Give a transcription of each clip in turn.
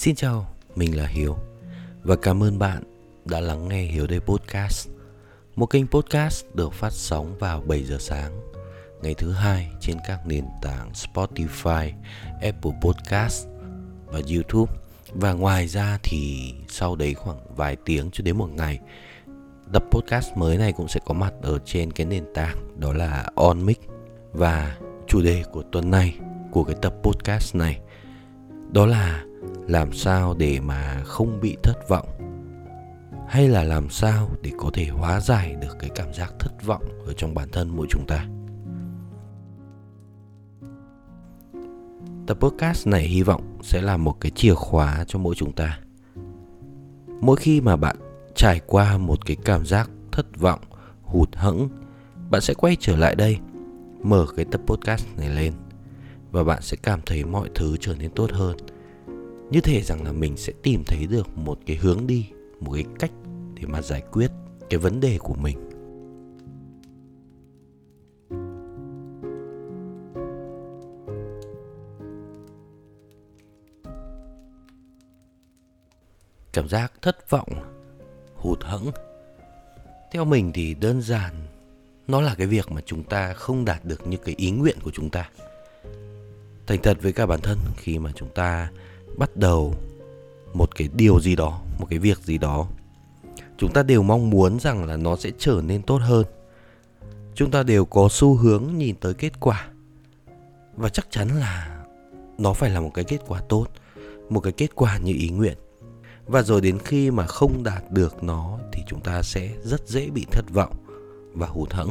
Xin chào, mình là Hiếu và cảm ơn bạn đã lắng nghe Hiếu Đây Podcast. Một kênh podcast được phát sóng vào 7 giờ sáng ngày thứ hai trên các nền tảng Spotify, Apple Podcast và YouTube. Và ngoài ra thì sau đấy khoảng vài tiếng cho đến một ngày tập podcast mới này cũng sẽ có mặt ở trên cái nền tảng đó là OnMic và chủ đề của tuần này của cái tập podcast này đó là làm sao để mà không bị thất vọng. Hay là làm sao để có thể hóa giải được cái cảm giác thất vọng ở trong bản thân mỗi chúng ta? Tập podcast này hy vọng sẽ là một cái chìa khóa cho mỗi chúng ta. Mỗi khi mà bạn trải qua một cái cảm giác thất vọng, hụt hẫng, bạn sẽ quay trở lại đây, mở cái tập podcast này lên và bạn sẽ cảm thấy mọi thứ trở nên tốt hơn. Như thể rằng là mình sẽ tìm thấy được một cái hướng đi, một cái cách để mà giải quyết cái vấn đề của mình. Cảm giác thất vọng, hụt hẫng. Theo mình thì đơn giản, nó là cái việc mà chúng ta không đạt được những cái ý nguyện của chúng ta thành thật với cả bản thân khi mà chúng ta bắt đầu một cái điều gì đó, một cái việc gì đó, chúng ta đều mong muốn rằng là nó sẽ trở nên tốt hơn. Chúng ta đều có xu hướng nhìn tới kết quả. Và chắc chắn là nó phải là một cái kết quả tốt, một cái kết quả như ý nguyện. Và rồi đến khi mà không đạt được nó thì chúng ta sẽ rất dễ bị thất vọng và hụt hẫng.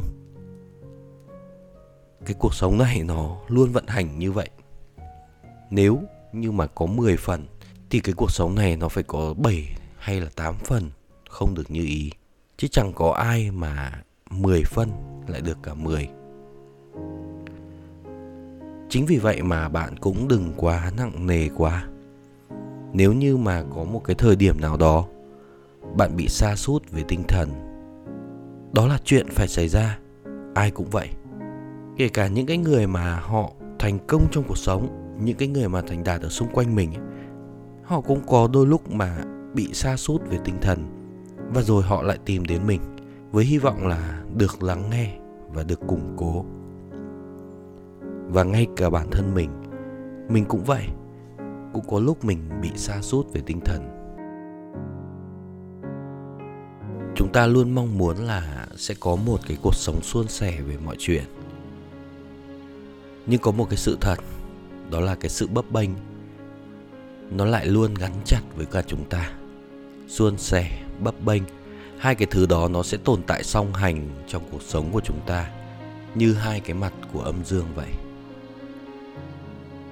Cái cuộc sống này nó luôn vận hành như vậy nếu như mà có 10 phần thì cái cuộc sống này nó phải có 7 hay là 8 phần không được như ý. Chứ chẳng có ai mà 10 phân lại được cả 10. Chính vì vậy mà bạn cũng đừng quá nặng nề quá. Nếu như mà có một cái thời điểm nào đó bạn bị sa sút về tinh thần, đó là chuyện phải xảy ra, ai cũng vậy. Kể cả những cái người mà họ thành công trong cuộc sống những cái người mà thành đạt ở xung quanh mình ấy, họ cũng có đôi lúc mà bị sa sút về tinh thần và rồi họ lại tìm đến mình với hy vọng là được lắng nghe và được củng cố. Và ngay cả bản thân mình mình cũng vậy cũng có lúc mình bị sa sút về tinh thần. Chúng ta luôn mong muốn là sẽ có một cái cuộc sống suôn sẻ về mọi chuyện. Nhưng có một cái sự thật đó là cái sự bấp bênh. Nó lại luôn gắn chặt với cả chúng ta. Suôn sẻ, bấp bênh, hai cái thứ đó nó sẽ tồn tại song hành trong cuộc sống của chúng ta, như hai cái mặt của âm dương vậy.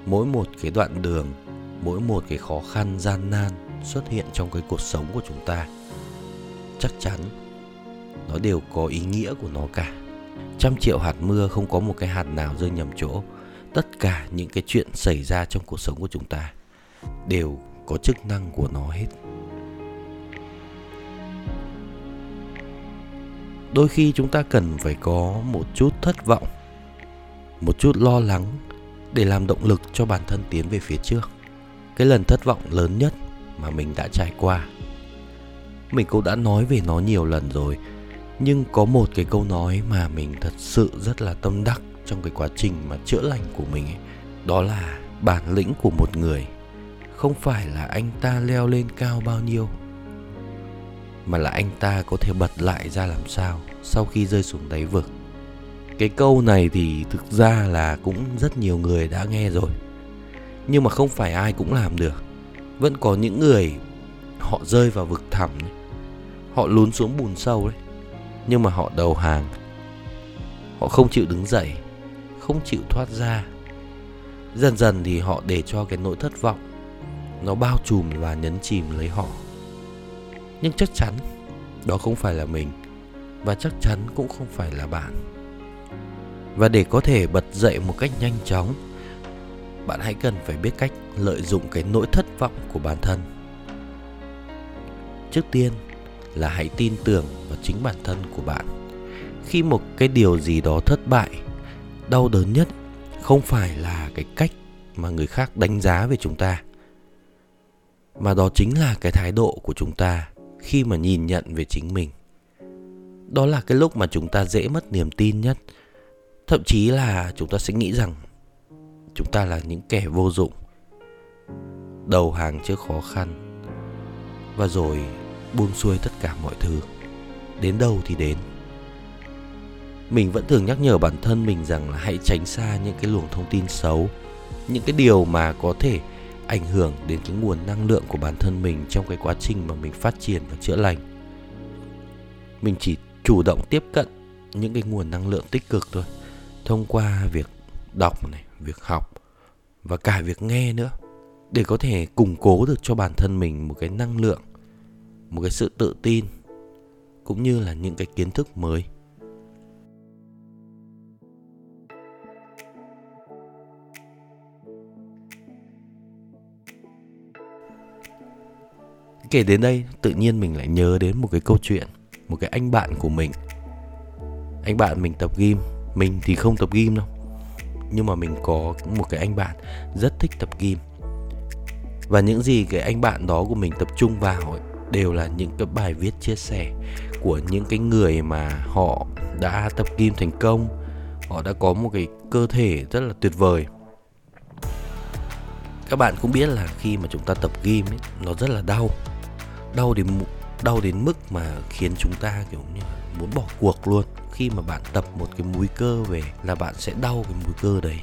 Mỗi một cái đoạn đường, mỗi một cái khó khăn, gian nan xuất hiện trong cái cuộc sống của chúng ta, chắc chắn nó đều có ý nghĩa của nó cả. Trăm triệu hạt mưa không có một cái hạt nào rơi nhầm chỗ tất cả những cái chuyện xảy ra trong cuộc sống của chúng ta đều có chức năng của nó hết. Đôi khi chúng ta cần phải có một chút thất vọng, một chút lo lắng để làm động lực cho bản thân tiến về phía trước. Cái lần thất vọng lớn nhất mà mình đã trải qua, mình cũng đã nói về nó nhiều lần rồi, nhưng có một cái câu nói mà mình thật sự rất là tâm đắc trong cái quá trình mà chữa lành của mình ấy, đó là bản lĩnh của một người. Không phải là anh ta leo lên cao bao nhiêu mà là anh ta có thể bật lại ra làm sao sau khi rơi xuống đáy vực. Cái câu này thì thực ra là cũng rất nhiều người đã nghe rồi nhưng mà không phải ai cũng làm được. Vẫn có những người họ rơi vào vực thẳm họ lún xuống bùn sâu đấy nhưng mà họ đầu hàng họ không chịu đứng dậy không chịu thoát ra. Dần dần thì họ để cho cái nỗi thất vọng nó bao trùm và nhấn chìm lấy họ. Nhưng chắc chắn đó không phải là mình và chắc chắn cũng không phải là bạn. Và để có thể bật dậy một cách nhanh chóng, bạn hãy cần phải biết cách lợi dụng cái nỗi thất vọng của bản thân. Trước tiên là hãy tin tưởng vào chính bản thân của bạn. Khi một cái điều gì đó thất bại đau đớn nhất không phải là cái cách mà người khác đánh giá về chúng ta, mà đó chính là cái thái độ của chúng ta khi mà nhìn nhận về chính mình. Đó là cái lúc mà chúng ta dễ mất niềm tin nhất. Thậm chí là chúng ta sẽ nghĩ rằng chúng ta là những kẻ vô dụng, đầu hàng trước khó khăn, và rồi buông xuôi tất cả mọi thứ. Đến đâu thì đến mình vẫn thường nhắc nhở bản thân mình rằng là hãy tránh xa những cái luồng thông tin xấu, những cái điều mà có thể ảnh hưởng đến cái nguồn năng lượng của bản thân mình trong cái quá trình mà mình phát triển và chữa lành. Mình chỉ chủ động tiếp cận những cái nguồn năng lượng tích cực thôi, thông qua việc đọc này, việc học và cả việc nghe nữa, để có thể củng cố được cho bản thân mình một cái năng lượng, một cái sự tự tin, cũng như là những cái kiến thức mới. Kể đến đây tự nhiên mình lại nhớ đến một cái câu chuyện một cái anh bạn của mình. Anh bạn mình tập gym. Mình thì không tập gym đâu nhưng mà mình có một cái anh bạn rất thích tập gym. Và những gì cái anh bạn đó của mình tập trung vào ấy, đều là những cái bài viết chia sẻ của những cái người mà họ đã tập gym thành công. Họ đã có một cái cơ thể rất là tuyệt vời. Các bạn cũng biết là khi mà chúng ta tập gym ấy, nó rất là đau đau đến đau đến mức mà khiến chúng ta kiểu như muốn bỏ cuộc luôn. Khi mà bạn tập một cái múi cơ về là bạn sẽ đau cái múi cơ đấy.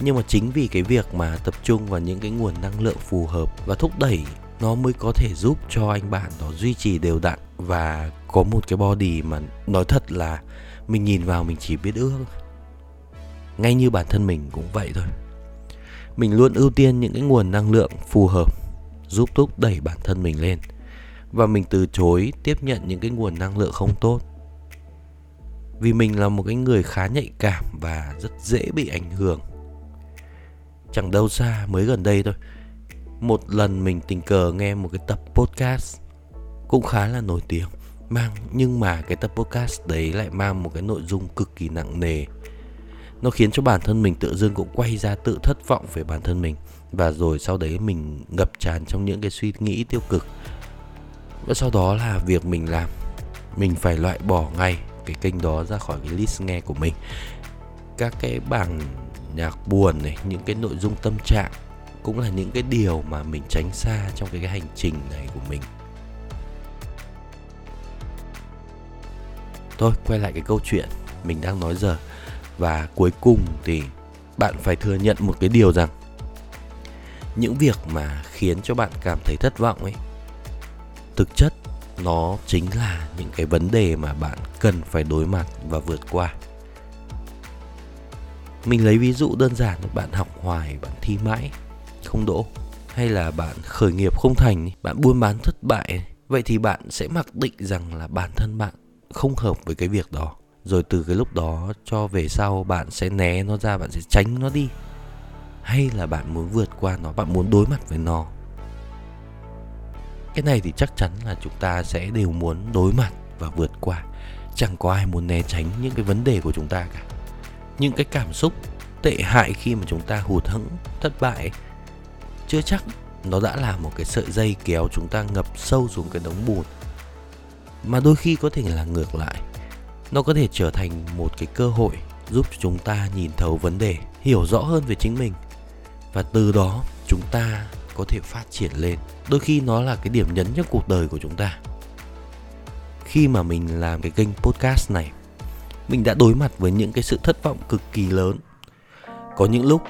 Nhưng mà chính vì cái việc mà tập trung vào những cái nguồn năng lượng phù hợp và thúc đẩy, nó mới có thể giúp cho anh bạn đó duy trì đều đặn và có một cái body mà nói thật là mình nhìn vào mình chỉ biết ước ngay như bản thân mình cũng vậy thôi. Mình luôn ưu tiên những cái nguồn năng lượng phù hợp giúp thúc đẩy bản thân mình lên. Và mình từ chối tiếp nhận những cái nguồn năng lượng không tốt. Vì mình là một cái người khá nhạy cảm và rất dễ bị ảnh hưởng. Chẳng đâu xa, mới gần đây thôi, một lần mình tình cờ nghe một cái tập podcast cũng khá là nổi tiếng, mang, nhưng mà cái tập podcast đấy lại mang một cái nội dung cực kỳ nặng nề nó khiến cho bản thân mình tự dưng cũng quay ra tự thất vọng về bản thân mình. Và rồi sau đấy mình ngập tràn trong những cái suy nghĩ tiêu cực. Và sau đó là việc mình làm. Mình phải loại bỏ ngay cái kênh đó ra khỏi cái list nghe của mình. Các cái bảng nhạc buồn này những cái nội dung tâm trạng cũng là những cái điều mà mình tránh xa trong cái, cái hành trình này của mình. Thôi quay lại cái câu chuyện mình đang nói giờ và cuối cùng thì bạn phải thừa nhận một cái điều rằng những việc mà khiến cho bạn cảm thấy thất vọng ấy, thực chất nó chính là những cái vấn đề mà bạn cần phải đối mặt và vượt qua. Mình lấy ví dụ đơn giản là bạn học hoài, bạn thi mãi không đỗ, hay là bạn khởi nghiệp không thành bạn buôn bán thất bại vậy thì bạn sẽ mặc định rằng là bản thân bạn không hợp với cái việc đó rồi từ cái lúc đó cho về sau bạn sẽ né nó ra, bạn sẽ tránh nó đi. Hay là bạn muốn vượt qua nó, bạn muốn đối mặt với nó? Cái này thì chắc chắn là chúng ta sẽ đều muốn đối mặt và vượt qua. Chẳng có ai muốn né tránh những cái vấn đề của chúng ta cả. Những cái cảm xúc tệ hại khi mà chúng ta hụt hẫng, thất bại chưa chắc nó đã là một cái sợi dây kéo chúng ta ngập sâu xuống cái đống bùn. Mà đôi khi có thể là ngược lại nó có thể trở thành một cái cơ hội giúp chúng ta nhìn thấu vấn đề, hiểu rõ hơn về chính mình. Và từ đó, chúng ta có thể phát triển lên. Đôi khi nó là cái điểm nhấn trong cuộc đời của chúng ta. Khi mà mình làm cái kênh podcast này, mình đã đối mặt với những cái sự thất vọng cực kỳ lớn. Có những lúc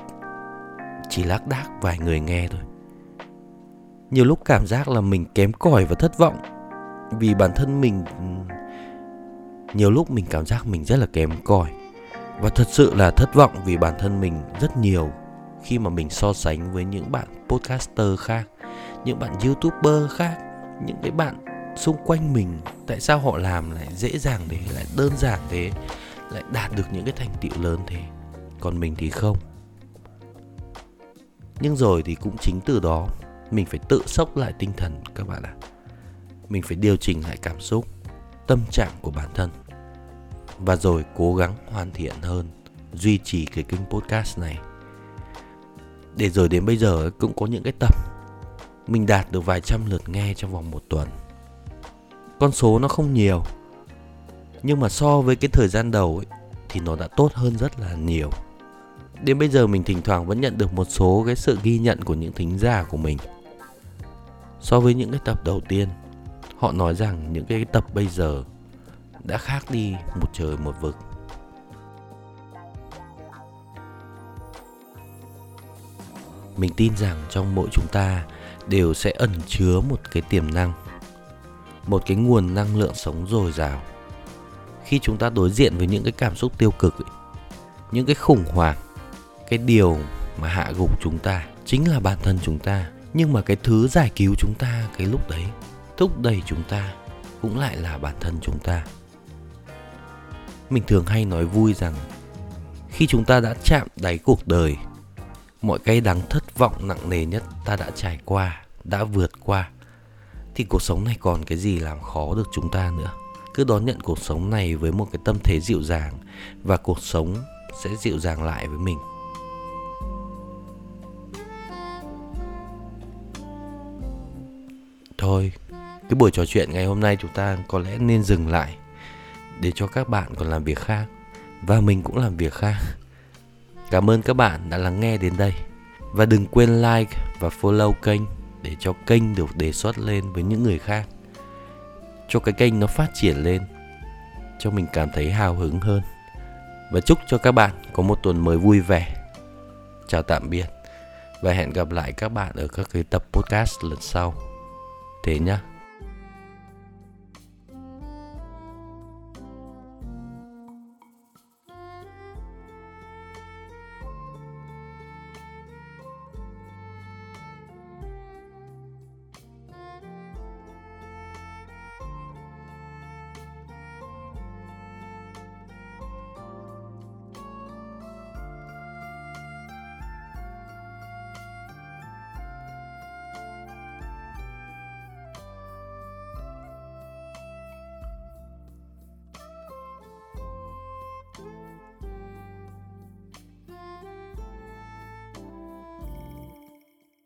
chỉ lác đác vài người nghe thôi. Nhiều lúc cảm giác là mình kém cỏi và thất vọng vì bản thân mình nhiều lúc mình cảm giác mình rất là kém cỏi. Và thật sự là thất vọng vì bản thân mình rất nhiều khi mà mình so sánh với những bạn podcaster khác, những bạn youtuber khác, những cái bạn xung quanh mình. Tại sao họ làm lại dễ dàng thế, lại đơn giản thế, lại đạt được những cái thành tựu lớn thế? Còn mình thì không. Nhưng rồi thì cũng chính từ đó, mình phải tự sốc lại tinh thần các bạn ạ. Mình phải điều chỉnh lại cảm xúc, tâm trạng của bản thân và rồi cố gắng hoàn thiện hơn duy trì cái kênh podcast này. Để rồi đến bây giờ cũng có những cái tập mình đạt được vài trăm lượt nghe trong vòng một tuần. Con số nó không nhiều nhưng mà so với cái thời gian đầu ấy, thì nó đã tốt hơn rất là nhiều. Đến bây giờ mình thỉnh thoảng vẫn nhận được một số cái sự ghi nhận của những thính giả của mình. So với những cái tập đầu tiên họ nói rằng những cái tập bây giờ đã khác đi một trời một vực. Mình tin rằng trong mỗi chúng ta đều sẽ ẩn chứa một cái tiềm năng một cái nguồn năng lượng sống dồi dào. Khi chúng ta đối diện với những cái cảm xúc tiêu cực ấy, những cái khủng hoảng cái điều mà hạ gục chúng ta chính là bản thân chúng ta. Nhưng mà cái thứ giải cứu chúng ta cái lúc đấy thúc đẩy chúng ta cũng lại là bản thân chúng ta mình thường hay nói vui rằng, khi chúng ta đã chạm đáy cuộc đời, mọi cay đắng thất vọng nặng nề nhất ta đã trải qua, đã vượt qua, thì cuộc sống này còn cái gì làm khó được chúng ta nữa? Cứ đón nhận cuộc sống này với một cái tâm thế dịu dàng và cuộc sống sẽ dịu dàng lại với mình. Thôi, cái buổi trò chuyện ngày hôm nay chúng ta có lẽ nên dừng lại để cho các bạn còn làm việc khác. Và mình cũng làm việc khác. Cảm ơn các bạn đã lắng nghe đến đây. Và đừng quên like và follow kênh để cho kênh được đề xuất lên với những người khác. Cho cái kênh nó phát triển lên, cho mình cảm thấy hào hứng hơn. Và chúc cho các bạn có một tuần mới vui vẻ. Chào tạm biệt. Và hẹn gặp lại các bạn ở các cái tập podcast lần sau. Thế nhá.